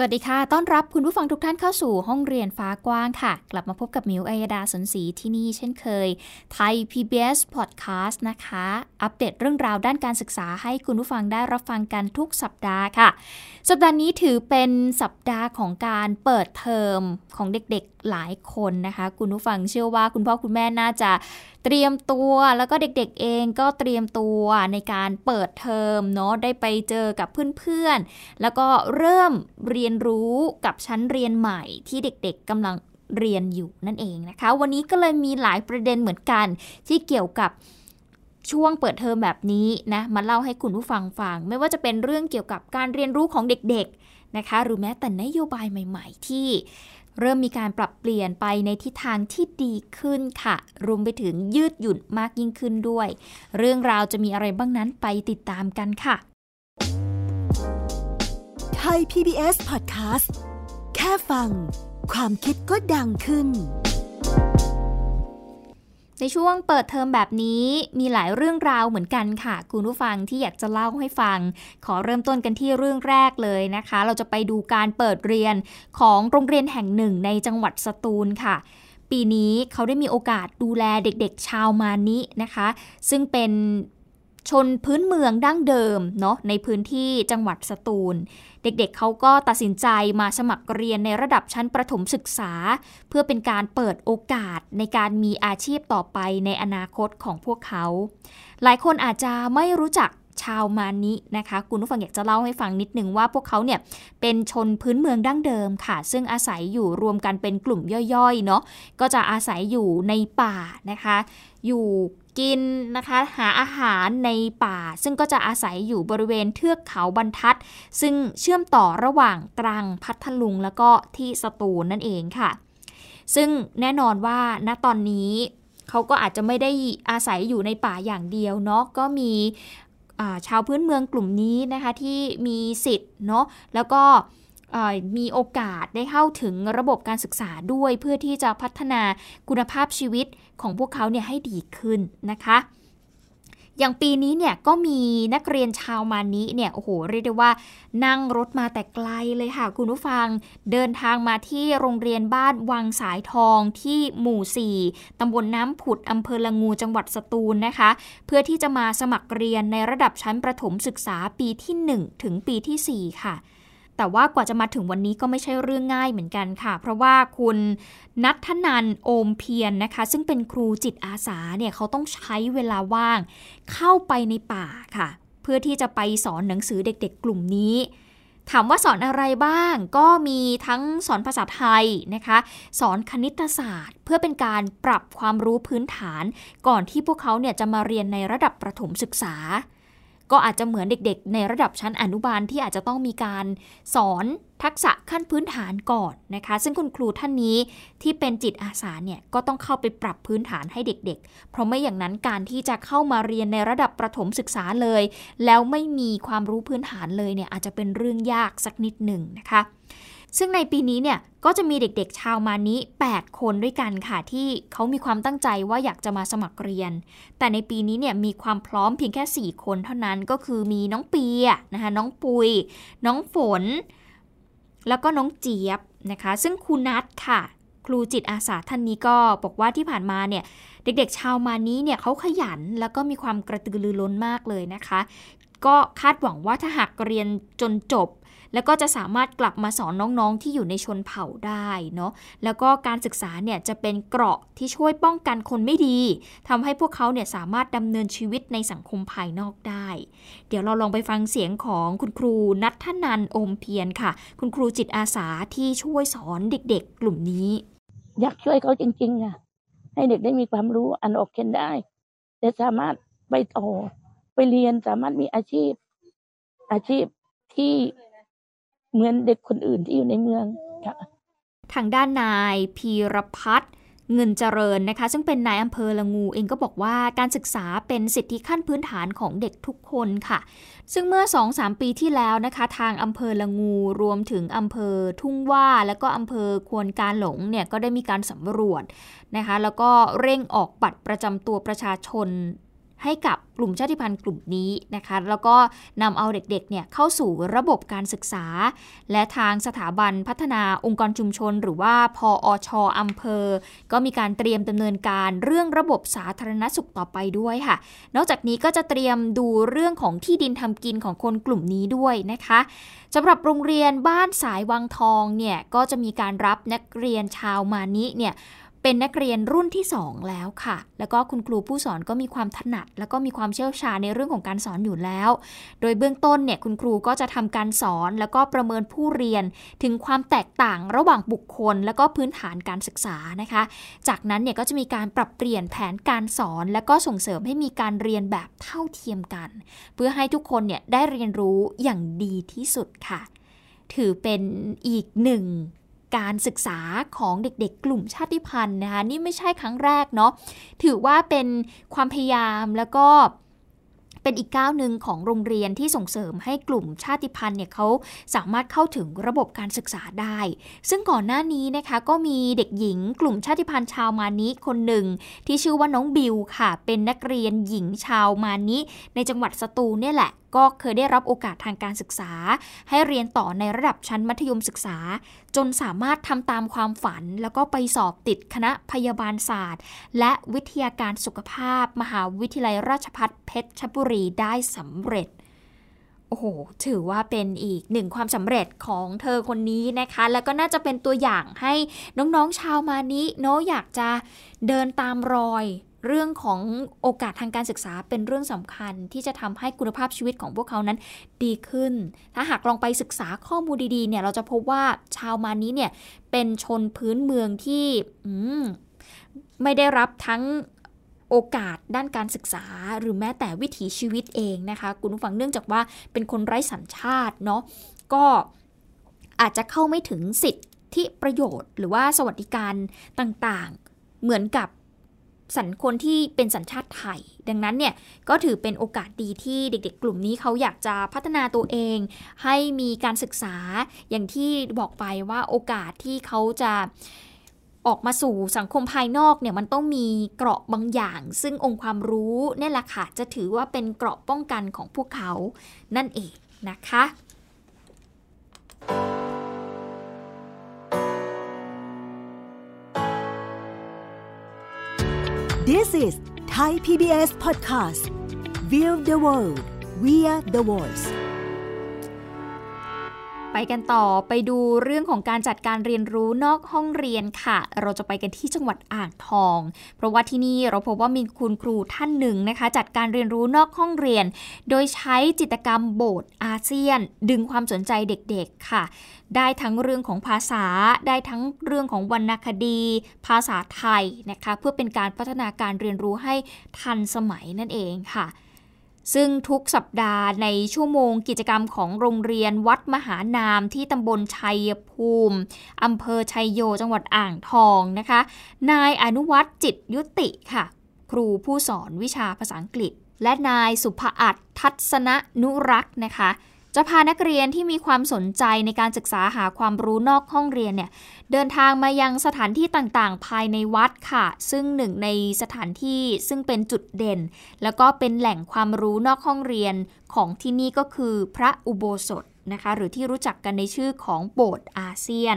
สวัสดีค่ะ ต้อนรับคุณผู้ฟังทุกท่านเข้าสู่ห้องเรียนฟ้ากว้างค่ะ กลับมาพบกับมิวอัยดาสนศรีที่นี่เช่นเคย ไทย PBS Podcast นะคะ อัปเดตเรื่องราวด้านการศึกษาให้คุณผู้ฟังได้รับฟังกันทุกสัปดาห์ค่ะ สัปดาห์นี้ถือเป็นสัปดาห์ของการเปิดเทอมของเด็กๆหลายคนนะคะ คุณผู้ฟังเชื่อว่าคุณพ่อคุณแม่น่าจะเตรียมตัวแล้วก็เด็กๆเองก็เตรียมตัวในการเปิดเทอมเนาะได้ไปเจอกับเพื่อนๆ แล้วก็เริ่มเรียนรู้กับชั้นเรียนใหม่ที่เด็กๆกำลังเรียนอยู่นั่นเองนะคะ วันนี้ก็เลยมีหลายประเด็นเหมือนกันที่เกี่ยวกับช่วงเปิดเทอมแบบนี้นะมาเล่าให้คุณผู้ฟังฟัง ไม่ว่าจะเป็นเรื่องเกี่ยวกับการเรียนรู้ของเด็กๆนะคะ หรือแม้แต่นโยบายใหม่ ๆ ที่ เริ่มมีการปรับเปลี่ยนไปในทิศทางที่ดีขึ้นค่ะ รวมไปถึงยืดหยุ่นมากยิ่งขึ้นด้วย เรื่องราวจะมีอะไรบ้างนั้นไปติดตามกันค่ะ ไทย PBS Podcast แค่ฟัง ความคิดก็ดังขึ้น ในช่วงเปิดเทอมแบบนี้มีหลายเรื่องราวเหมือนกันค่ะ คุณผู้ฟังที่อยากจะเล่าให้ฟัง ขอเริ่มต้นกันที่เรื่องแรกเลยนะคะ เราจะไปดูการเปิดเรียนของโรงเรียนแห่งหนึ่งในจังหวัดสตูลค่ะ ปีนี้เขาได้มีโอกาสดูแลเด็กๆ ชาวมานินะคะ ซึ่งเป็นชนพื้นเมืองดั้งเดิมเนาะในพื้นที่จังหวัดสตูล เด็กๆเขาก็ตัดสินใจมาสมัครเรียนในระดับชั้นประถมศึกษา เพื่อเป็นการเปิดโอกาสในการมีอาชีพต่อไปในอนาคตของพวกเขา หลายคนอาจจะไม่รู้จักชาวมานินะคะ คุณผู้ฟังอยากจะเล่าให้ฟังนิดนึงว่าพวกเขาเนี่ยเป็นชนพื้นเมืองดั้งเดิมค่ะ ซึ่งอาศัยอยู่รวมกันเป็นกลุ่มย่อยๆเนาะก็จะอาศัยอยู่ในป่านะคะ อยู่ กินนะคะ หาอาหารในป่า ซึ่งก็จะอาศัยอยู่บริเวณเทือกเขาบรรทัด ซึ่งเชื่อมต่อระหว่างตรังพัทลุงแล้วก็ที่สตูลนั่นเองค่ะ ซึ่งแน่นอนว่าณตอนนี้เขาก็อาจจะไม่ได้อาศัยอยู่ในป่าอย่างเดียวเนาะก็มีชาวพื้นเมืองกลุ่มนี้นะคะที่มีสิทธิ์เนาะแล้วก็ มีโอกาสได้เข้าถึงระบบการศึกษาด้วย เพื่อที่จะพัฒนาคุณภาพชีวิตของพวกเขาเนี่ยให้ดีขึ้นนะคะอย่างปีนี้เนี่ยก็มีนักเรียนชาวมานิเนี่ยโอ้โหเรียกได้ว่า นั่งรถมาแต่ไกลเลยค่ะ คุณผู้ฟังเดินทางมาที่โรงเรียนบ้านวังสายทองที่หมู่ 4ตำบลน้ำผุดอำเภอละงูจังหวัดสตูลนะคะ เพื่อที่จะมาสมัครเรียนในระดับชั้นประถมศึกษาปีที่ 1 ถึงปีที่ 4 ค่ะ แต่ว่ากว่าจะมาถึงวันนี้ก็ไม่ใช่เรื่องง่ายเหมือนกันค่ะ เพราะว่าคุณนัทนันโอมเพียรนนะคะ ซึ่งเป็นครูจิตอาสาเนี่ยเขาต้องใช้เวลาว่าง เข้าไปในป่าค่ะ เพื่อที่จะไปสอนหนังสือเด็กๆ กลุ่มนี้ ถามว่าสอนอะไรบ้าง ก็มีทั้งสอนภาษาไทยนะคะ สอนคณิตศาสตร์ เพื่อเป็นการปรับความรู้พื้นฐาน ก่อนที่พวกเขาเนี่ยจะมาเรียนในระดับประถมศึกษา ก็อาจจะเหมือนเด็กๆ ในระดับชั้นอนุบาลที่อาจจะต้องมีการสอนทักษะขั้นพื้นฐานก่อนนะคะ ซึ่งคุณครูท่านนี้ที่เป็นจิตอาสาเนี่ยก็ต้องเข้าไปปรับพื้นฐานให้เด็กๆ เพราะไม่อย่างนั้นการที่จะเข้ามาเรียนในระดับประถมศึกษาเลย แล้วไม่มีความรู้พื้นฐานเลยเนี่ยอาจจะเป็นเรื่องยากสักนิดหนึ่งนะคะ ซึ่งในปีนี้เนี่ยก็จะมีเด็กๆชาวมานี้8คนด้วยกันค่ะ ที่เขามีความตั้งใจว่าอยากจะมาสมัครเรียน แต่ในปีนี้เนี่ยมีความพร้อมเพียงแค่ 4 คนเท่านั้นก็คือมีน้องปีนะคะน้องปุย น้องฝน แล้วก็น้องเจี๊ยบนะคะ ซึ่งครูนัทค่ะ ครูจิตอาสาท่านนี้ก็บอกว่าที่ผ่านมาเนี่ยเด็กๆชาวมานี้เนี่ยเขาขยันแล้วก็มีความกระตือรือร้นมากเลยนะคะ ก็คาดหวังว่าถ้าหากเรียนจนจบ แล้วก็จะสามารถกลับมาสอนน้องๆ ที่อยู่ในชนเผ่าได้เนาะแล้วก็การศึกษาเนี่ยจะเป็นเกราะที่ช่วยป้องกันคนไม่ดีทำให้พวกเขาเนี่ยสามารถดำเนินชีวิตในสังคมภายนอกได้ เดี๋ยวเราลองไปฟังเสียงของคุณครูนัทนันอมเพียรค่ะ คุณครูจิตอาสาที่ช่วยสอนเด็ก ๆ กลุ่มนี้ อยากช่วยเขาจริงๆอะให้เด็กได้มีความรู้อันออกเขียนได้จะสามารถไปต่อไปเรียนสามารถมีอาชีพ อาชีพที่ เหมือนเด็กคนอื่นที่อยู่ในเมืองค่ะทางด้านนายพีรพัฒน์เงินเจริญนะคะ ซึ่งเป็นนายอำเภอละงูเองก็บอกว่าการศึกษาเป็นสิทธิขั้นพื้นฐานของเด็กทุกคนค่ะ ซึ่งเมื่อ 2-3 ปีที่แล้วนะคะ ทางอำเภอละงูรวมถึงอำเภอทุ่งว่า และก็อำเภอควนการหลงเนี่ยก็ได้มีการสำรวจนะคะ แล้วก็เร่งออกบัตรประจำตัวประชาชน ให้กับกลุ่มชาติพันธุ์กลุ่มนี้นะคะ แล้วก็นำเอาเด็กๆเนี่ยเข้าสู่ระบบการศึกษา และทางสถาบันพัฒนาองค์กรชุมชน หรือว่าพออชอำเภอ ก็มีการเตรียมดำเนินการเรื่องระบบสาธารณสุขต่อไปด้วยค่ะ นอกจากนี้ก็จะเตรียมดูเรื่องของที่ดินทำกินของคนกลุ่มนี้ด้วยนะคะสำหรับโรงเรียนบ้านสายวังทองเนี่ยก็จะมีการรับนักเรียนชาวมานิเนี่ย เป็นนักเรียนรุ่นที่ 2 แล้วค่ะ แล้วก็คุณครูผู้สอนก็มีความถนัด แล้วก็มีความเชี่ยวชาญในเรื่องของการสอนอยู่แล้ว โดยเบื้องต้นเนี่ยคุณครูก็จะทำการสอน แล้วก็ประเมินผู้เรียนถึงความแตกต่างระหว่างบุคคล แล้วก็พื้นฐานการศึกษานะคะ จากนั้นเนี่ยก็จะมีการปรับเปลี่ยนแผนการสอน แล้วก็ส่งเสริมให้มีการเรียนแบบเท่าเทียมกัน เพื่อให้ทุกคนเนี่ยได้เรียนรู้อย่างดีที่สุดค่ะ ถือเป็นอีกหนึ่ง การศึกษาของเด็กๆ กลุ่มชาติพันธุ์นะคะนี่ไม่ใช่ครั้งแรกเนาะถือว่าเป็นความพยายามแล้วก็เป็นอีกก้าวหนึ่งของโรงเรียนที่ส่งเสริมให้กลุ่มชาติพันธุ์เนี่ยเขาสามารถเข้าถึงระบบการศึกษาได้ ซึ่งก่อนหน้านี้นะคะก็มีเด็กหญิงกลุ่มชาติพันธุ์ชาวมานิคนหนึ่ง ที่ชื่อว่าน้องบิวค่ะ เป็นนักเรียนหญิงชาวมานิในจังหวัดสตูลเนี่ยแหละก็เคยได้รับโอกาสทางการศึกษา ให้เรียนต่อในระดับชั้นมัธยมศึกษา จนสามารถทำตามความฝัน แล้วก็ไปสอบติดคณะพยาบาลศาสตร์ และวิทยาการสุขภาพ มหาวิทยาลัยราชภัฏเพชรบุรีได้สำเร็จโอ้โห ถือว่าเป็นอีกหนึ่งความสำเร็จของเธอคนนี้นะคะ แล้วก็น่าจะเป็นตัวอย่างให้น้องๆชาวมานี้เนาะอยากจะเดินตามรอย เรื่องของโอกาสทางการศึกษาเป็นเรื่องสำคัญที่จะทำให้คุณภาพชีวิตของพวกเขานั้นดีขึ้น ถ้าหากลองไปศึกษาข้อมูลดีๆเนี่ยเราจะพบว่าชาวมานี้เนี่ยเป็นชนพื้นเมืองที่ไม่ได้รับทั้งโอกาสด้านการศึกษาหรือแม้แต่วิถีชีวิตเองนะคะคุณผู้ฟังเนื่องจากว่าเป็นคนไร้สัญชาติเนาะก็อาจจะเข้าไม่ถึงสิทธิประโยชน์ หรือว่าสวัสดิการต่างๆ เหมือนกับ สัญคนที่เป็นสัญชาติไทย ดังนั้นเนี่ยก็ถือเป็นโอกาสดีที่เด็ก ๆ กลุ่มนี้เขาอยากจะพัฒนาตัวเอง ให้มีการศึกษาอย่างที่บอกไปว่าโอกาสที่เขาจะออกมาสู่สังคมภายนอกเนี่ยมันต้องมีเกราะบางอย่าง ซึ่งองค์ความรู้นี่แหละค่ะจะถือว่าเป็นเกราะป้องกันของพวกเขานั่นเองนะคะ This is Thai PBS Podcast. View the world. Via the voice ไปกันต่อไปดูเรื่องของการจัดการเรียนรู้นอกห้องเรียนค่ะ เราจะไปกันที่จังหวัดอ่างทอง เพราะว่าที่นี่เราพบว่ามีคุณครูท่านหนึ่งนะคะ จัดการเรียนรู้นอกห้องเรียน โดยใช้จิตกรรมโบสถ์อาเซียน ดึงความสนใจเด็กๆค่ะ ได้ทั้งเรื่องของภาษา ได้ทั้งเรื่องของวรรณคดี ภาษาไทยนะคะ เพื่อเป็นการพัฒนาการเรียนรู้ให้ทันสมัยนั่นเองค่ะ ซึ่งทุกสัปดาห์ในชั่วโมงกิจกรรมของโรงเรียนวัดมหานามที่ตำบลชัยภูมิอำเภอชัยโยจังหวัดอ่างทองนะคะ นายอนุวัตรจิตยุติค่ะ ครูผู้สอนวิชาภาษาอังกฤษ และนายสุภอัตทัศนนุรักษ์นะคะ จะพานักเรียนที่มีความสนใจในการศึกษาหาความรู้นอกห้องเรียนเนี่ยเดินทางมายังสถานที่ต่างๆ ภายในวัดค่ะ ซึ่งหนึ่งในสถานที่ซึ่งเป็นจุดเด่น แล้วก็เป็นแหล่งความรู้นอกห้องเรียนของที่นี่ก็คือพระอุโบสถนะคะหรือที่รู้จักกันในชื่อของโบสถ์อาเซียน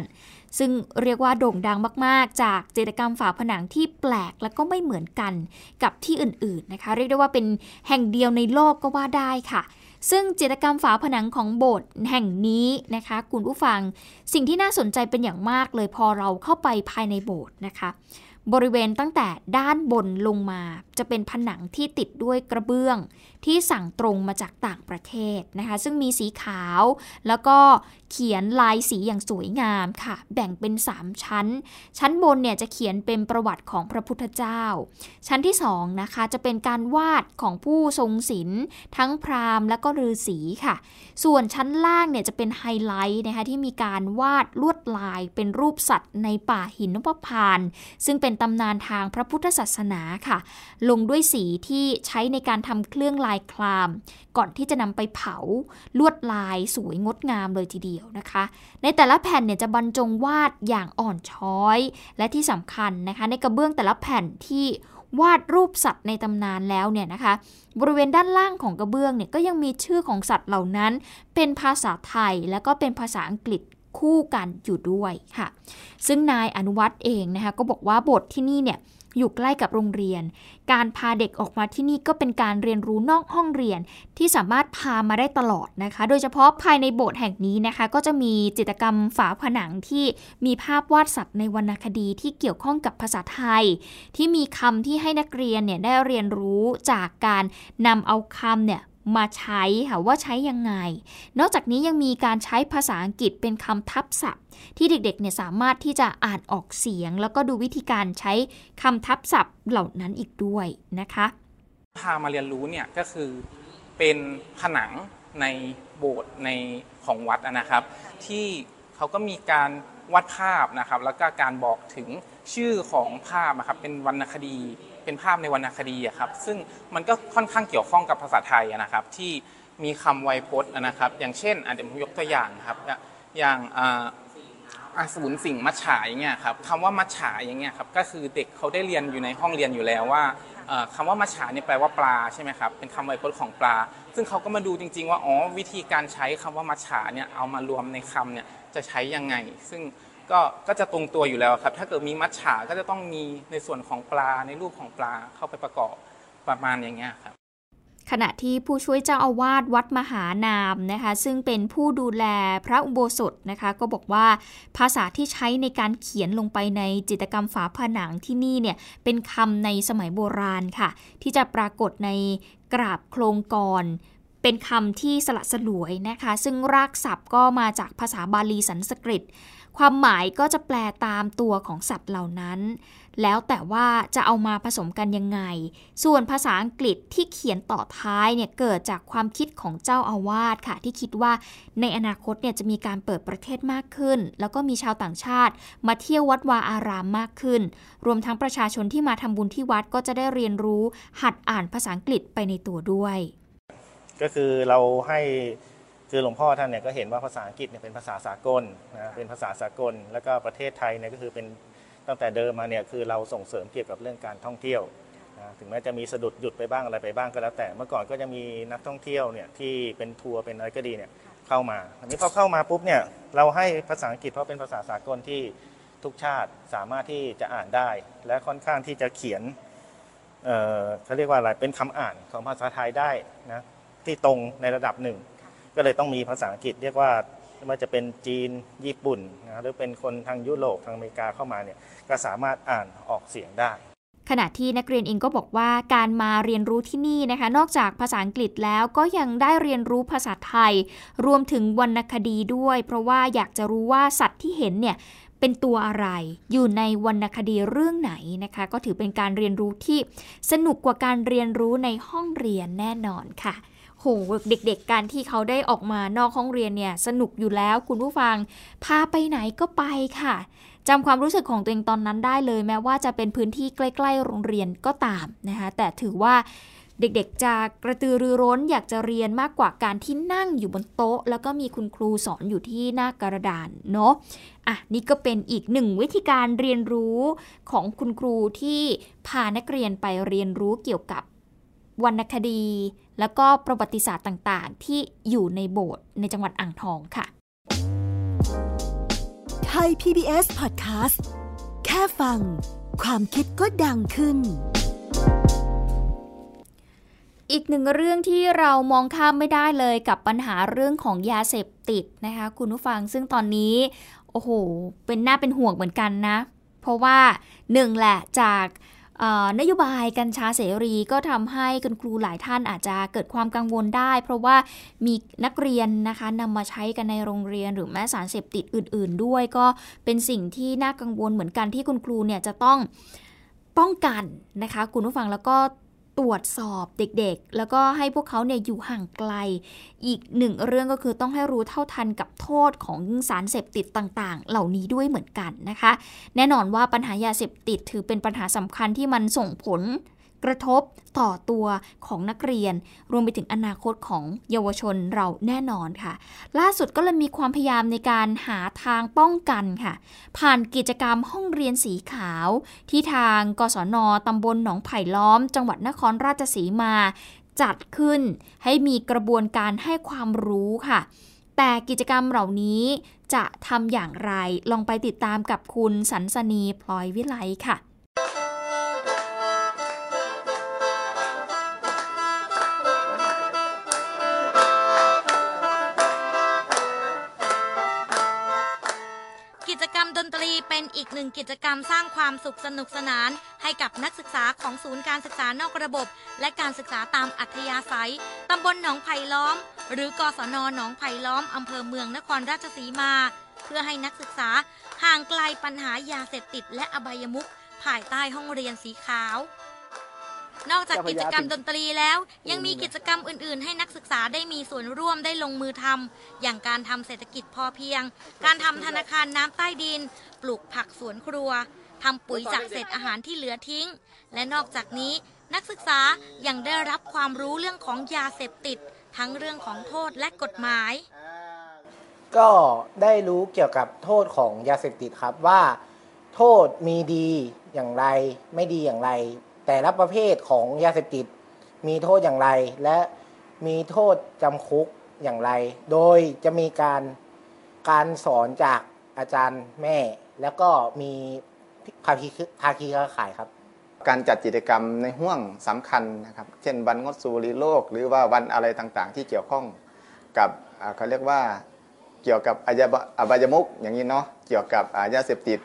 ซึ่งเรียกว่าโด่งดังมาก ๆ จากจิตรกรรมฝาผนังที่แปลกและก็ไม่เหมือนกันกับที่อื่น ๆ นะคะ เรียกได้ว่าเป็นแห่งเดียวในโลกก็ว่าได้ค่ะซึ่งจิตรกรรมฝาผนังของโบสถ์แห่งนี้นะคะ คุณผู้ฟัง สิ่งที่น่าสนใจเป็นอย่างมากเลยพอเราเข้าไปภายในโบสถ์นะคะ บริเวณตั้งแต่ด้านบนลงมา จะเป็นผนังที่ติดด้วยกระเบื้อง ที่สั่งตรงมาจากต่างประเทศนะคะซึ่งมีสีขาว แล้วก็เขียนลายสีอย่างสวยงามค่ะ แบ่งเป็น 3 ชั้น ชั้นบนเนี่ยจะเขียนเป็นประวัติของพระพุทธเจ้า ชั้นที่2นะคะจะเป็นการวาดของผู้ทรงศิลป์ทั้งพราหมณ์และก็ฤาษีค่ะ ส่วนชั้นล่างเนี่ยจะเป็นไฮไลท์นะคะที่มีการวาดลวดลายเป็นรูปสัตว์ในป่าหินนพพาน ซึ่งเป็นตำนานทางพระพุทธศาสนาค่ะ ลงด้วยสีที่ใช้ในการทำเครื่องลายคลาม ก่อนที่จะนำไปเผาลวดลายสวยงดงามเลยทีเดียวนะคะ ในแต่ละแผ่นเนี่ยจะบรรจงวาดอย่างอ่อนช้อย และที่สำคัญนะคะ ในกระเบื้องแต่ละแผ่นที่วาดรูปสัตว์ในตำนานแล้วเนี่ยนะคะ บริเวณด้านล่างของกระเบื้องเนี่ยก็ยังมีชื่อของสัตว์เหล่านั้น เป็นภาษาไทยและก็เป็นภาษาอังกฤษคู่กันอยู่ด้วยค่ะ ซึ่งนายอนุวัตเองนะคะก็บอกว่าบทที่นี่เนี่ย อยู่ใกล้กับโรงเรียน การพาเด็กออกมาที่นี่ก็เป็นการเรียนรู้นอกห้องเรียนที่สามารถพามาได้ตลอดนะคะ โดยเฉพาะภายในโบสถ์แห่งนี้นะคะ ก็จะมีจิตรกรรมฝาผนังที่มีภาพวาดสัตว์ในวรรณคดีที่เกี่ยวข้องกับภาษาไทย ที่มีคำที่ให้นักเรียนเนี่ยได้เรียนรู้จากการนำเอาคำเนี่ย มาใช้ค่ะว่าใช้ยังไง นอกจากนี้ยังมีการใช้ภาษาอังกฤษเป็นคำทับศัพท์ ที่เด็กๆเนี่ยสามารถที่จะอ่านออกเสียง แล้วก็ดูวิธีการใช้คำทับศัพท์เหล่านั้นอีกด้วยนะคะ พามาเรียนรู้เนี่ยก็คือเป็นผนังในโบสถ์ในของวัดนะครับ ที่เขาก็มีการวาดภาพนะครับ แล้วก็การบอกถึงชื่อของภาพนะครับเป็นวรรณคดี เป็นภาพในวรรณคดีอะครับ ซึ่งมันก็ค่อนข้างเกี่ยวข้องกับภาษาไทยนะครับ ที่มีคำไวยพจน์นะครับ อย่างเช่นอาจจะยกตัวอย่างครับ อย่างอาสูรสิ่งมัจฉาอย่างเงี้ยครับคำว่ามัจฉาอย่างเงี้ยครับก็คือเด็กเขาได้เรียนอยู่ในห้องเรียนอยู่แล้วว่าคำว่ามัจฉาเนี่ยแปลว่าปลาใช่ไหมครับเป็นคำไวยพจน์ของปลา ซึ่งเขาก็มาดูจริง ๆ ว่าอ๋อวิธีการใช้คำว่ามัจฉาเนี่ยเอามารวมในคำเนี่ยจะใช้ยังไง ซึ่ง ก็ก็จะตรงตัวอยู่แล้วครับ ถ้าเกิดมีมัจฉาก็จะต้องมีในส่วนของปลาในรูปของปลาเข้าไปประกอบประมาณอย่างเงี้ยครับขณะที่ผู้ช่วยเจ้าอาวาสวัดมหานามนะคะซึ่งเป็นผู้ดูแลพระอุโบสถนะคะ ก็บอกว่าภาษาที่ใช้ในการเขียนลงไปในจิตกรรมฝาผนังที่นี่เนี่ยเป็นคำในสมัยโบราณค่ะ ที่จะปรากฏในกราบโครงกรเป็นคำที่สละสลวยนะคะ ซึ่งรากศัพท์ก็มาจากภาษาบาลีสันสกฤต ความหมายก็จะแปลตามตัวของสัตว์เหล่านั้น แล้วแต่ว่าจะเอามาผสมกันยังไง ส่วนภาษาอังกฤษที่เขียนต่อท้ายเนี่ยเกิดจากความคิดของเจ้าอาวาสค่ะ ที่คิดว่าในอนาคตเนี่ยจะมีการเปิดประเทศมากขึ้น แล้วก็มีชาวต่างชาติ มาเที่ยววัดวาอารามมากขึ้น รวมทั้งประชาชนที่มาทำบุญที่วัดก็จะได้เรียนรู้หัดอ่านภาษาอังกฤษไปในตัวด้วย ก็คือเราให้ คือหลวงพ่อท่านเนี่ยก็เห็นว่าภาษาอังกฤษเนี่ยเป็นภาษาสากลนะเป็นภาษาสากล แล้วก็ประเทศไทยเนี่ยก็คือเป็นตั้งแต่เดิมมาเนี่ยคือเราส่งเสริมเกี่ยวกับเรื่องการท่องเที่ยวนะถึงแม้จะมีสะดุดหยุดไปบ้างอะไรไปบ้างก็แล้ว แต่เมื่อก่อนก็จะมีนักท่องเที่ยวเนี่ยที่เป็นทัวร์เป็นอะไรก็ดีเนี่ยเข้ามาอันนี้พอเข้ามาปุ๊บเนี่ยเราให้ภาษาอังกฤษเพราะเป็นภาษาสากลที่ทุกชาติสามารถที่จะอ่านได้ และค่อนข้างที่จะเขียนเอ่อเขาเรียกว่าอะไรเป็นคำอ่านของภาษาไทยได้นะที่ตรงในระดับหนึ่ง ก็เลยต้องมีภาษาอังกฤษเรียกว่าไม่ว่าจะเป็นจีนญี่ปุ่นนะหรือเป็นคนทางยุโรปทางอเมริกาเข้ามาเนี่ยก็สามารถอ่านออกเสียงได้ ขณะที่นักเรียนเองก็บอกว่าการมาเรียนรู้ที่นี่นะคะ นอกจากภาษาอังกฤษแล้วก็ยังได้เรียนรู้ภาษาไทย รวมถึงวรรณคดีด้วย เพราะว่าอยากจะรู้ว่าสัตว์ที่เห็นเนี่ยเป็นตัวอะไร อยู่ในวรรณคดีเรื่องไหนนะคะ ก็ถือเป็นการเรียนรู้ที่สนุกกว่าการเรียนรู้ในห้องเรียนแน่นอนค่ะ โหเด็กๆการที่เขาได้ออกมานอกห้องเรียนเนี่ยสนุกอยู่แล้วคุณผู้ฟัง พาไปไหนก็ไปค่ะจำความรู้สึกของตัวเองตอนนั้นได้เลย แม้ว่าจะเป็นพื้นที่ใกล้ๆโรงเรียนก็ตามนะคะแต่ถือว่าเด็กๆ จะกระตือรือร้นอยากจะเรียนมากกว่าการที่นั่งอยู่บนโต๊ะ แล้วก็มีคุณครูสอนอยู่ที่หน้ากระดานเนาะอะนี่ก็เป็นอีกหนึ่งวิธีการเรียนรู้ของคุณครูที่พานักเรียนไปเรียนรู้เกี่ยวกับ วรรณคดี แล้วก็ประวัติศาสตร์ต่างๆ ที่อยู่ในโบสถ์ในจังหวัดอ่างทองค่ะ ไทย PBS Podcast แค่ฟัง ความคิดก็ดังขึ้นอีกหนึ่งเรื่องที่เรามองข้ามไม่ได้เลยกับปัญหาเรื่องของยาเสพติดนะคะ คุณผู้ฟังซึ่งตอนนี้โอ้โห เป็นหน้าเป็นห่วงเหมือนกันนะ เพราะว่าหนึ่งแหละจาก นโยบายกัญชาเสรีก็ทำให้คุณครูหลายท่านอาจจะเกิดความกังวลได้ เพราะว่ามีนักเรียนนะคะนำมาใช้กันในโรงเรียนหรือแม้สารเสพติดอื่น ๆ ด้วยก็เป็นสิ่งที่น่ากังวลเหมือนกันที่คุณครูเนี่ยจะต้องป้องกันนะคะ คุณผู้ฟังแล้วก็ ตรวจสอบเด็กๆ แล้วก็ให้พวกเขาเนี่ยอยู่ห่างไกล อีกหนึ่งเรื่องก็คือต้องให้รู้เท่าทันกับโทษของสารเสพติดต่างๆ เหล่านี้ด้วยเหมือนกันนะคะ แน่นอนว่าปัญหายาเสพติดถือเป็นปัญหาสำคัญที่มันส่งผล กระทบต่อตัวของนักเรียน รวมไปถึงอนาคตของเยาวชนเราแน่นอนค่ะ ล่าสุดก็เลยมีความพยายามในการหาทางป้องกันค่ะ ผ่านกิจกรรมห้องเรียนสีขาว ที่ทางกศนตำบลหนองไผ่ล้อม จังหวัดนครราชสีมา จัดขึ้นให้มีกระบวนการให้ความรู้ค่ะ แต่กิจกรรมเหล่านี้จะทำอย่างไร ลองไปติดตามกับคุณสันสนีพลอยวิไลค่ะ หนึ่งกิจกรรมสร้างความสุขสนุกสนาน ให้กับนักศึกษาของศูนย์การศึกษานอกระบบ และการศึกษาตามอัธยาศัย ตำบลหนองไผ่ล้อม หรือกศนหนองไผ่ล้อม อำเภอเมืองนครราชสีมา เพื่อให้นักศึกษาห่างไกลปัญหายาเสพติดและอบายมุขภายใต้ห้องเรียนสีขาว นอกจากกิจกรรมดนตรีแล้ว ยังมีกิจกรรมอื่นๆ ให้นักศึกษาได้มีส่วนร่วมได้ลงมือทำอย่างการทำเศรษฐกิจพอเพียง การทำธนาคารน้ำใต้ดิน ปลูกผักสวนครัวทำปุ๋ยจากเศษอาหารที่เหลือทิ้ง และนอกจากนี้นักศึกษายังได้รับความรู้เรื่องของยาเสพติด ทั้งเรื่องของโทษและกฎหมาย ก็ได้รู้เกี่ยวกับโทษของยาเสพติดครับว่า โทษมีดีอย่างไรไม่ดีอย่างไร แต่ละประเภทของยาเสพติด มีโทษอย่างไร และมีโทษจำคุกอย่างไร โดยจะมีการการสอนจากอาจารย์แม่ แล้วก็มีภาคีภาคีเครือข่ายครับ การจัดกิจกรรมในห่วงสำคัญนะครับ เช่นวันงดสูรีโลก หรือว่าวันอะไรต่างๆ ที่เกี่ยวข้องกับเขาเรียกว่าเกี่ยวกับอบายมุกอย่างนี้เนาะเกี่ยวกับยาเสพติด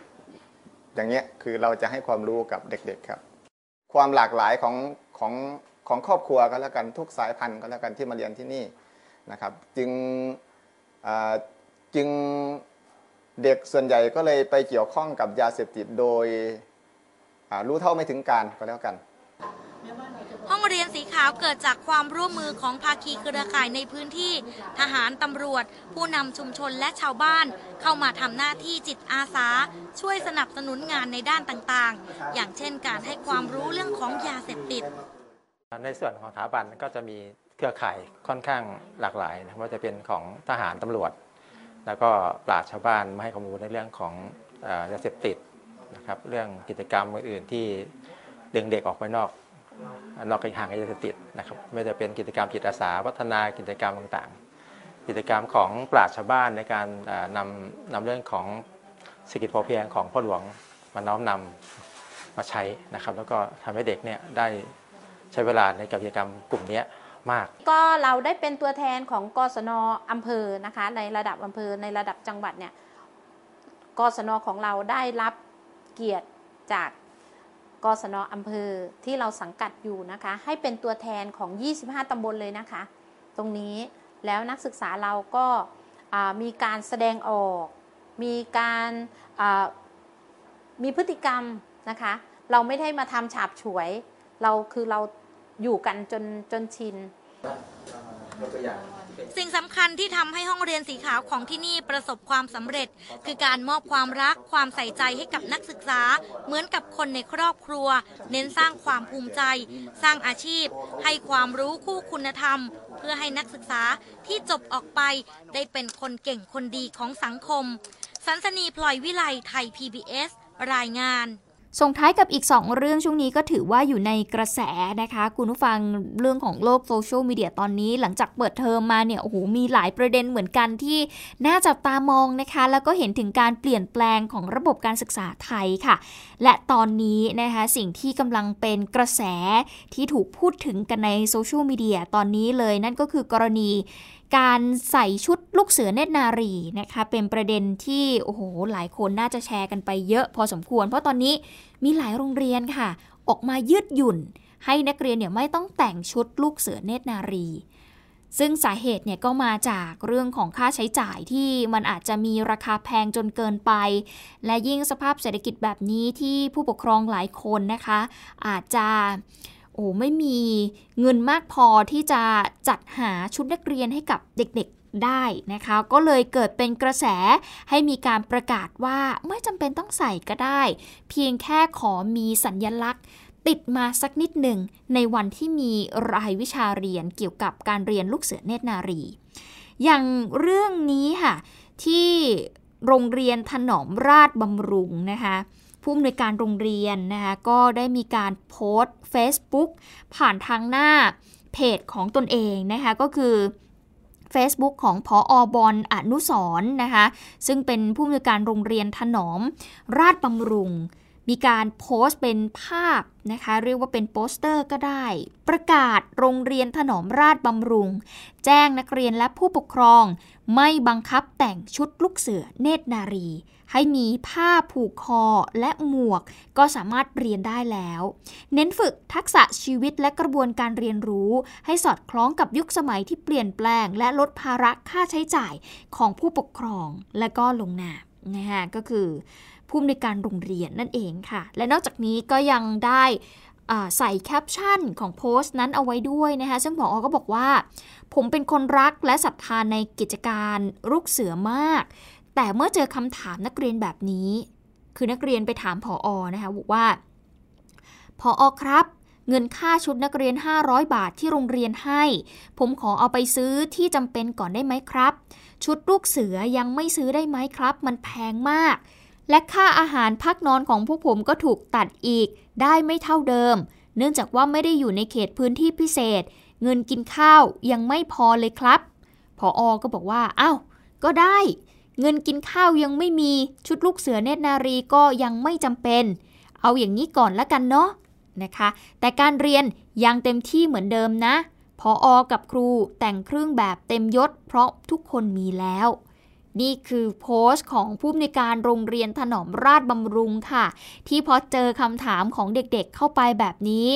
อย่างเงี้ยคือเราจะให้ความรู้กับเด็กๆครับ ความหลากหลายของของของครอบครัวก็แล้วกันทุกสายพันธุ์ก็แล้วกันที่มาเรียนที่นี่นะครับ จึงจึงเด็กส่วนใหญ่ก็เลยไปเกี่ยวข้องกับยาเสพติดโดยรู้เท่าไม่ถึงการก็แล้วกัน เรียนสีขาวเกิดจากความร่วมมือของภาคีเครือข่ายในพื้นที่ ทหารตำรวจ ผู้นำชุมชนและชาวบ้าน เข้ามาทำหน้าที่จิตอาสา ช่วยสนับสนุนงานในด้านต่างๆ อย่างเช่นการให้ความรู้เรื่องของยาเสพติด ในส่วนของสถาบันก็จะมีเครือข่ายค่อนข้างหลากหลายนะว่าจะเป็นของทหารตำรวจ แล้วก็ปราชชาวบ้านมาให้ข้อมูลในเรื่องของยาเสพติดนะครับเรื่องกิจกรรมอื่นๆที่ดึงเด็กออกไปนอก นอกห่างยาเสพติดนะครับไม่ว่าจะเป็นกิจกรรมจิตอาสาพัฒนากิจกรรมต่างๆ กิจกรรมของปราชญ์ชาวบ้านในการนำนำเรื่องของเศรษฐกิจพอเพียงของพ่อหลวงมาน้อมนำมาใช้นะครับ แล้วก็ทำให้เด็กเนี่ยได้ใช้เวลาในกิจกรรมกลุ่มนี้มาก ก็เราได้เป็นตัวแทนของกศนอำเภอนะคะ ในระดับอำเภอในระดับจังหวัดเนี่ยกศนของเราได้รับเกียรติจาก กศนอำเภอที่เราสังกัดอยู่นะคะ ให้เป็นตัวแทนของ 25 ตำบลเลยนะคะ ตรงนี้แล้วนักศึกษาเราก็มีการแสดงออก มีการมีพฤติกรรมนะคะ เราไม่ได้มาทำฉาบฉวย เราคือเราอยู่กันจนจนชิน สิ่งสำคัญที่ทำให้ห้องเรียนสีขาวของที่นี่ประสบความสำเร็จ คือการมอบความรักความใส่ใจให้กับนักศึกษา เหมือนกับคนในครอบครัว เน้นสร้างความภูมิใจ สร้างอาชีพ ให้ความรู้คู่คุณธรรม เพื่อให้นักศึกษาที่จบออกไป ได้เป็นคนเก่งคนดีของสังคมสันสนีพลอยวิไลไทย PBS รายงาน ส่งท้ายกับอีก 2 เรื่องช่วงนี้ก็ถือว่าอยู่ในกระแสนะคะ คุณผู้ฟังเรื่องของโลกโซเชียลมีเดียตอนนี้ หลังจากเปิดเทอมมาเนี่ยโอ้โหมีหลายประเด็นเหมือนกันที่น่าจับตามองนะคะ แล้วก็เห็นถึงการเปลี่ยนแปลงของระบบการศึกษาไทยค่ะ และตอนนี้นะคะสิ่งที่กำลังเป็นกระแสที่ถูกพูดถึงกันในโซเชียลมีเดียตอนนี้เลยนั่นก็คือกรณี การใส่ชุดลูกเสือเนตรนารีนะคะ เป็นประเด็นที่ โอ้โห หลายคนน่าจะแชร์กันไปเยอะพอสมควร เพราะตอนนี้มีหลายโรงเรียนค่ะ ออกมายืดหยุ่น ให้นักเรียนเนี่ยไม่ต้องแต่งชุดลูกเสือเนตรนารี ซึ่งสาเหตุเนี่ยก็มาจากเรื่องของค่าใช้จ่ายที่มันอาจจะมีราคาแพงจนเกินไป และยิ่งสภาพเศรษฐกิจแบบนี้ที่ผู้ปกครองหลายคนนะคะ อาจจะ โอ้ไม่มีเงินมากพอที่จะจัดหาชุดนักเรียนให้กับเด็กๆได้นะคะ ก็เลยเกิดเป็นกระแสให้มีการประกาศว่าไม่จำเป็นต้องใส่ก็ได้ เพียงแค่ขอมีสัญญลักษณ์ติดมาสักนิดหนึ่งในวันที่มีรายวิชาเรียนเกี่ยวกับการเรียนลูกเสือเนตรนารี อย่างเรื่องนี้ค่ะที่โรงเรียนถนอมราชบำรุงนะคะ ผู้อำนวยการโรงเรียนนะคะก็ได้มีการโพสต์ Facebook ผ่านทางหน้าเพจของตนเองนะคะก็คือ Facebook ของพออบอลอนุสรนะคะซึ่งเป็นผู้อำนวยการโรงเรียนถนอม ราชบำรุง มีการโพสต์เป็นภาพนะคะเรียกว่าเป็นโปสเตอร์ก็ได้ ประกาศโรงเรียนถนอมราชบำรุง แจ้งนักเรียนและผู้ปกครอง ไม่บังคับแต่งชุดลูกเสือเนตรนารี ให้มีผ้าผูกคอและหมวก ก็สามารถเรียนได้แล้ว เน้นฝึกทักษะชีวิตและกระบวนการเรียนรู้ ให้สอดคล้องกับยุคสมัยที่เปลี่ยนแปลง และลดภาระค่าใช้จ่ายของผู้ปกครองและก็ลงนามนะฮะก็คือผู้อำนวยการโรงเรียนนั่นเองค่ะ และนอกจากนี้ก็ยังได้ใส่แคปชั่นของโพสต์นั้นเอาไว้ด้วยนะคะซึ่งผออก็บอกว่า ผมเป็นคนรักและศรัทธาในกิจการลูกเสือมาก แต่เมื่อเจอคำถามนักเรียนแบบนี้ คือนักเรียนไปถามผออนะคะบอกว่าผออครับ เงินค่าชุดนักเรียน 500 บาทที่โรงเรียนให้ ผมขอเอาไปซื้อที่จำเป็นก่อนได้ไหมครับ ชุดลูกเสือยังไม่ซื้อได้ไหมครับ มันแพงมาก และค่าอาหารพักนอนของพวกผมก็ถูกตัดอีก ได้ไม่เท่าเดิม เนื่องจากว่าไม่ได้อยู่ในเขตพื้นที่พิเศษ เงินกินข้าวยังไม่พอเลยครับพออก็บอกว่าอ้าวก็ได้ เงินกินข้าวยังไม่มีชุดลูกเสือเนตรนารีก็ยังไม่จำเป็น เอาอย่างนี้ก่อนละกันเนาะนะคะ แต่การเรียนยังเต็มที่เหมือนเดิมนะพออกับครูแต่งเครื่องแบบเต็มยศ เพราะทุกคนมีแล้ว นี่คือโพสต์ของผู้อำนวยการโรงเรียนถนอมราชบำรุงค่ะ ที่พอเจอคำถามของเด็กๆเข้าไปแบบนี้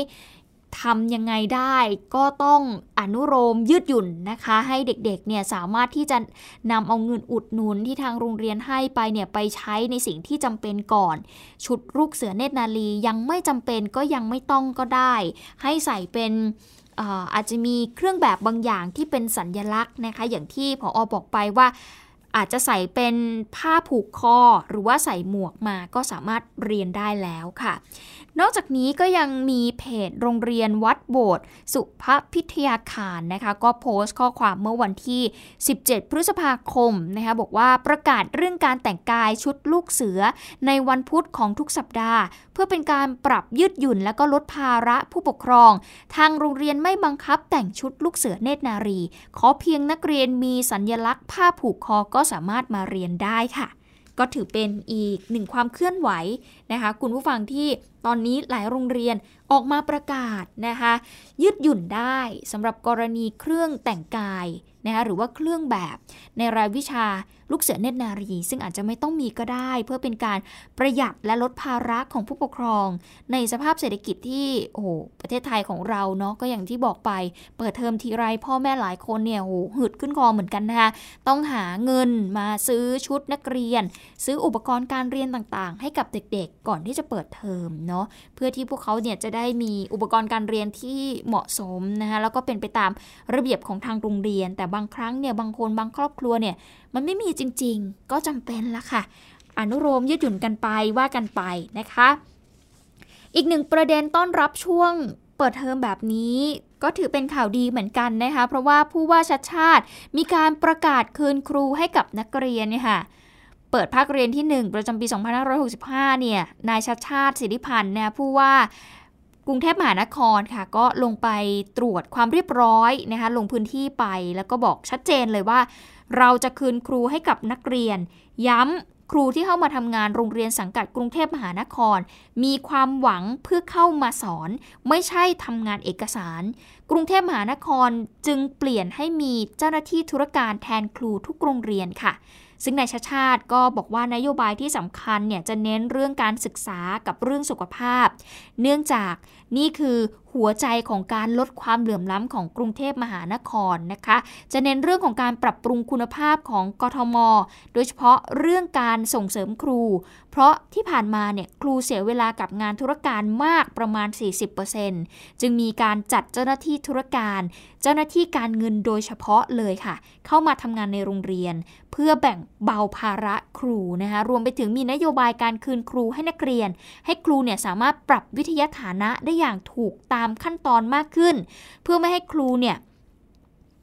ทำยังไงได้ก็ต้องอนุโลมยืดหยุ่นนะคะ ให้เด็กๆเนี่ยสามารถที่จะนำเอาเงินอุดหนุนที่ทางโรงเรียนให้ไปเนี่ยไปใช้ในสิ่งที่จำเป็นก่อน ชุดลูกเสือเนตรนาลียังไม่จำเป็นก็ยังไม่ต้องก็ได้ ให้ใส่เป็นอาจจะมีเครื่องแบบบางอย่างที่เป็นสัญญลักษณ์นะคะ อย่างที่ผออบอกไปว่าอาจจะใส่เป็นผ้าผูกคอ หรือว่าใส่หมวกมาก็สามารถเรียนได้แล้วค่ะ นอกจากนี้ก็ยังมีเพจโรงเรียนวัดโบสถ์สุภพิทยาคารนะคะ ก็โพสต์ข้อความเมื่อวันที่ 17 พฤษภาคมนะคะบอกว่าประกาศเรื่องการแต่งกายชุดลูกเสือในวันพุธของทุกสัปดาห์ เพื่อเป็นการปรับยืดหยุ่นและก็ลดภาระผู้ปกครอง ทางโรงเรียนไม่บังคับแต่งชุดลูกเสือเนตรนารี ขอเพียงนักเรียนมีสัญญลักษณ์ผ้าผูกคอก็ก็สามารถมาเรียนได้ค่ะ ก็ถือเป็นอีกหนึ่งความเคลื่อนไหวนะคะ คุณผู้ฟังที่ตอนนี้หลายโรงเรียน ออกมาประกาศนะคะยืดหยุ่นได้สำหรับกรณีเครื่องแต่งกายนะคะหรือว่าเครื่องแบบในรายวิชาลูกเสือเนตรนารี ซึ่งอาจจะไม่ต้องมีก็ได้ เพื่อเป็นการประหยัดและลดภาระของผู้ปกครอง ในสภาพเศรษฐกิจที่โอ้โหประเทศไทยของเราเนาะก็อย่างที่บอกไป เปิดเทอมทีไรพ่อแม่หลายคนเนี่ยโอ้หืดขึ้นคอเหมือนกันนะคะต้องหาเงินมาซื้อชุดนักเรียน ซื้ออุปกรณ์การเรียนต่างๆ ให้กับเด็กๆ ก่อนที่จะเปิดเทอมเนาะเพื่อที่พวกเขาเนี่ยจะได้ได้มีอุปกรณ์การเรียนที่เหมาะสมนะคะแล้วก็เป็นไปตามระเบียบของทางโรงเรียน แต่บางครั้งเนี่ยบางคนบางครอบครัวเนี่ยมันไม่มีจริง ๆ ก็จำเป็นละค่ะ อนุโลมยืดหยุ่นกันไปว่ากันไปนะคะ อีกหนึ่งประเด็นต้อนรับช่วงเปิดเทอมแบบนี้ก็ถือเป็นข่าวดีเหมือนกันนะคะ เพราะว่าผู้ว่าชัดชาติมีการประกาศคืนครูให้กับนักเรียนเนี่ยค่ะเปิดภาคเรียนที่ 1 ประจำปี 2565 เนี่ย นายชัดชาติสิริพันธ์นะผู้ว่า กรุงเทพมหานครค่ะ ก็ลงไปตรวจความเรียบร้อยนะคะ ลงพื้นที่ไปแล้วก็บอกชัดเจนเลยว่า เราจะคืนครูให้กับนักเรียน ย้ำครูที่เข้ามาทำงานโรงเรียนสังกัดกรุงเทพมหานคร มีความหวังเพื่อเข้ามาสอน ไม่ใช่ทำงานเอกสาร กรุงเทพมหานครจึงเปลี่ยนให้มีเจ้าหน้าที่ธุรการแทนครูทุกโรงเรียนค่ะ ซึ่งนายชาชาติก็บอกว่านโยบายที่สำคัญเนี่ยจะเน้นเรื่องการศึกษากับเรื่องสุขภาพ เนื่องจากนี่คือหัวใจของการลดความเหลื่อมล้ำของกรุงเทพมหานครนะคะ จะเน้นเรื่องของการปรับปรุงคุณภาพของกทม โดยเฉพาะเรื่องการส่งเสริมครู เพราะที่ผ่านมาเนี่ยครูเสียเวลากับงานธุรการมากประมาณ 40%จึงมีการจัดเจ้าหน้าที่ธุรการ เจ้าหน้าที่การเงินโดยเฉพาะเลยค่ะ เข้ามาทำงานในโรงเรียน เพื่อแบ่งเบาภาระครูนะคะรวมไปถึงมีนโยบายการคืนครูให้นักเรียน ให้ครูเนี่ยสามารถปรับวิทยาฐานะได้อย่างถูกตามามขั้นตอนมากขึ้น เพื่อไม่ให้ครูเนี่ย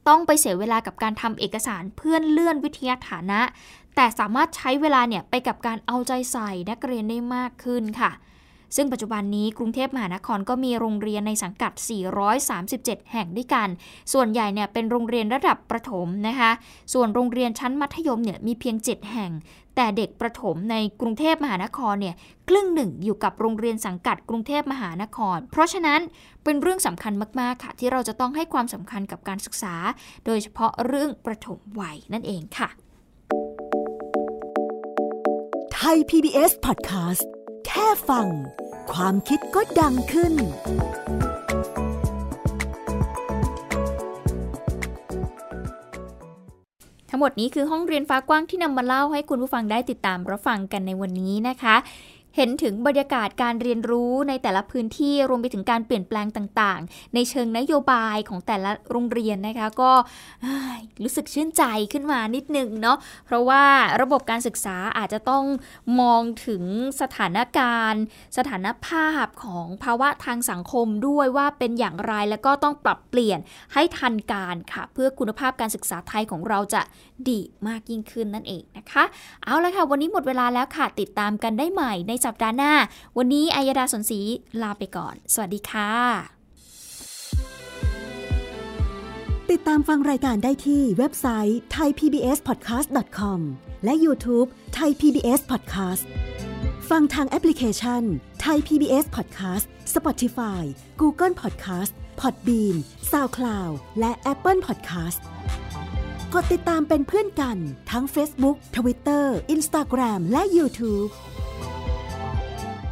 ต้องไปเสียเวลากับการทำเอกสารเพื่อเลื่อนวิทยาฐานะ แต่สามารถใช้เวลาเนี่ยไปกับการเอาใจใส่นักเรียนได้มากขึ้นค่ะ ซึ่งปัจจุบันนี้กรุงเทพมหานครก็มีโรงเรียนในสังกัด 437 แห่งด้วยกัน ส่วนใหญ่เนี่ยเป็นโรงเรียนระดับประถมนะคะ ส่วนโรงเรียนชั้นมัธยมเนี่ยมีเพียง 7 แห่ง แต่เด็กประถมในกรุงเทพมหานครเนี่ยครึ่งหนึ่งอยู่กับโรงเรียนสังกัดกรุงเทพมหานคร เพราะฉะนั้นเป็นเรื่องสำคัญมาก ๆ ค่ะ ที่เราจะต้องให้ความสำคัญกับการศึกษา โดยเฉพาะเรื่องประถมวัยนั่นเองค่ะไทย PBS Podcast แค่ฟัง ความคิดก็ดังขึ้น ทั้งหมดนี้คือห้องเรียนฟ้ากว้างที่นำมาเล่าให้คุณผู้ฟังได้ติดตามรับฟังกันในวันนี้นะคะ เห็นถึงบรรยากาศการเรียนรู้ในแต่ละพื้นที่รวมไปถึงการเปลี่ยนแปลงต่างๆ ในเชิงนโยบายของแต่ละโรงเรียนนะคะ ก็รู้สึกชื่นใจขึ้นมานิดนึงเนาะเพราะว่าระบบการศึกษาอาจจะต้องมองถึงสถานการณ์ สถานภาพของภาวะทางสังคมด้วยว่าเป็นอย่างไรแล้วก็ต้องปรับเปลี่ยนให้ทันการค่ะ เพื่อคุณภาพการศึกษาไทยของเราจะดีมากยิ่งขึ้นนั่นเองนะคะ เอาละค่ะ วันนี้หมดเวลาแล้วค่ะ ติดตามกันได้ใหม่ในสััปดาห์หน้า วันนี้อัยดาสนศรีลาไปก่อน สวัสดีค่ะ ติดตามฟังรายการได้ที่เว็บไซต์ thaipbspodcast.com และ YouTube Thai PBS Podcast ฟังทางแอปพลิเคชัน Thai PBS Podcast Spotify Google Podcast Podbean SoundCloud และ Apple Podcast กดติดตามเป็นเพื่อนกันทั้ง Facebook Twitter Instagram และ YouTube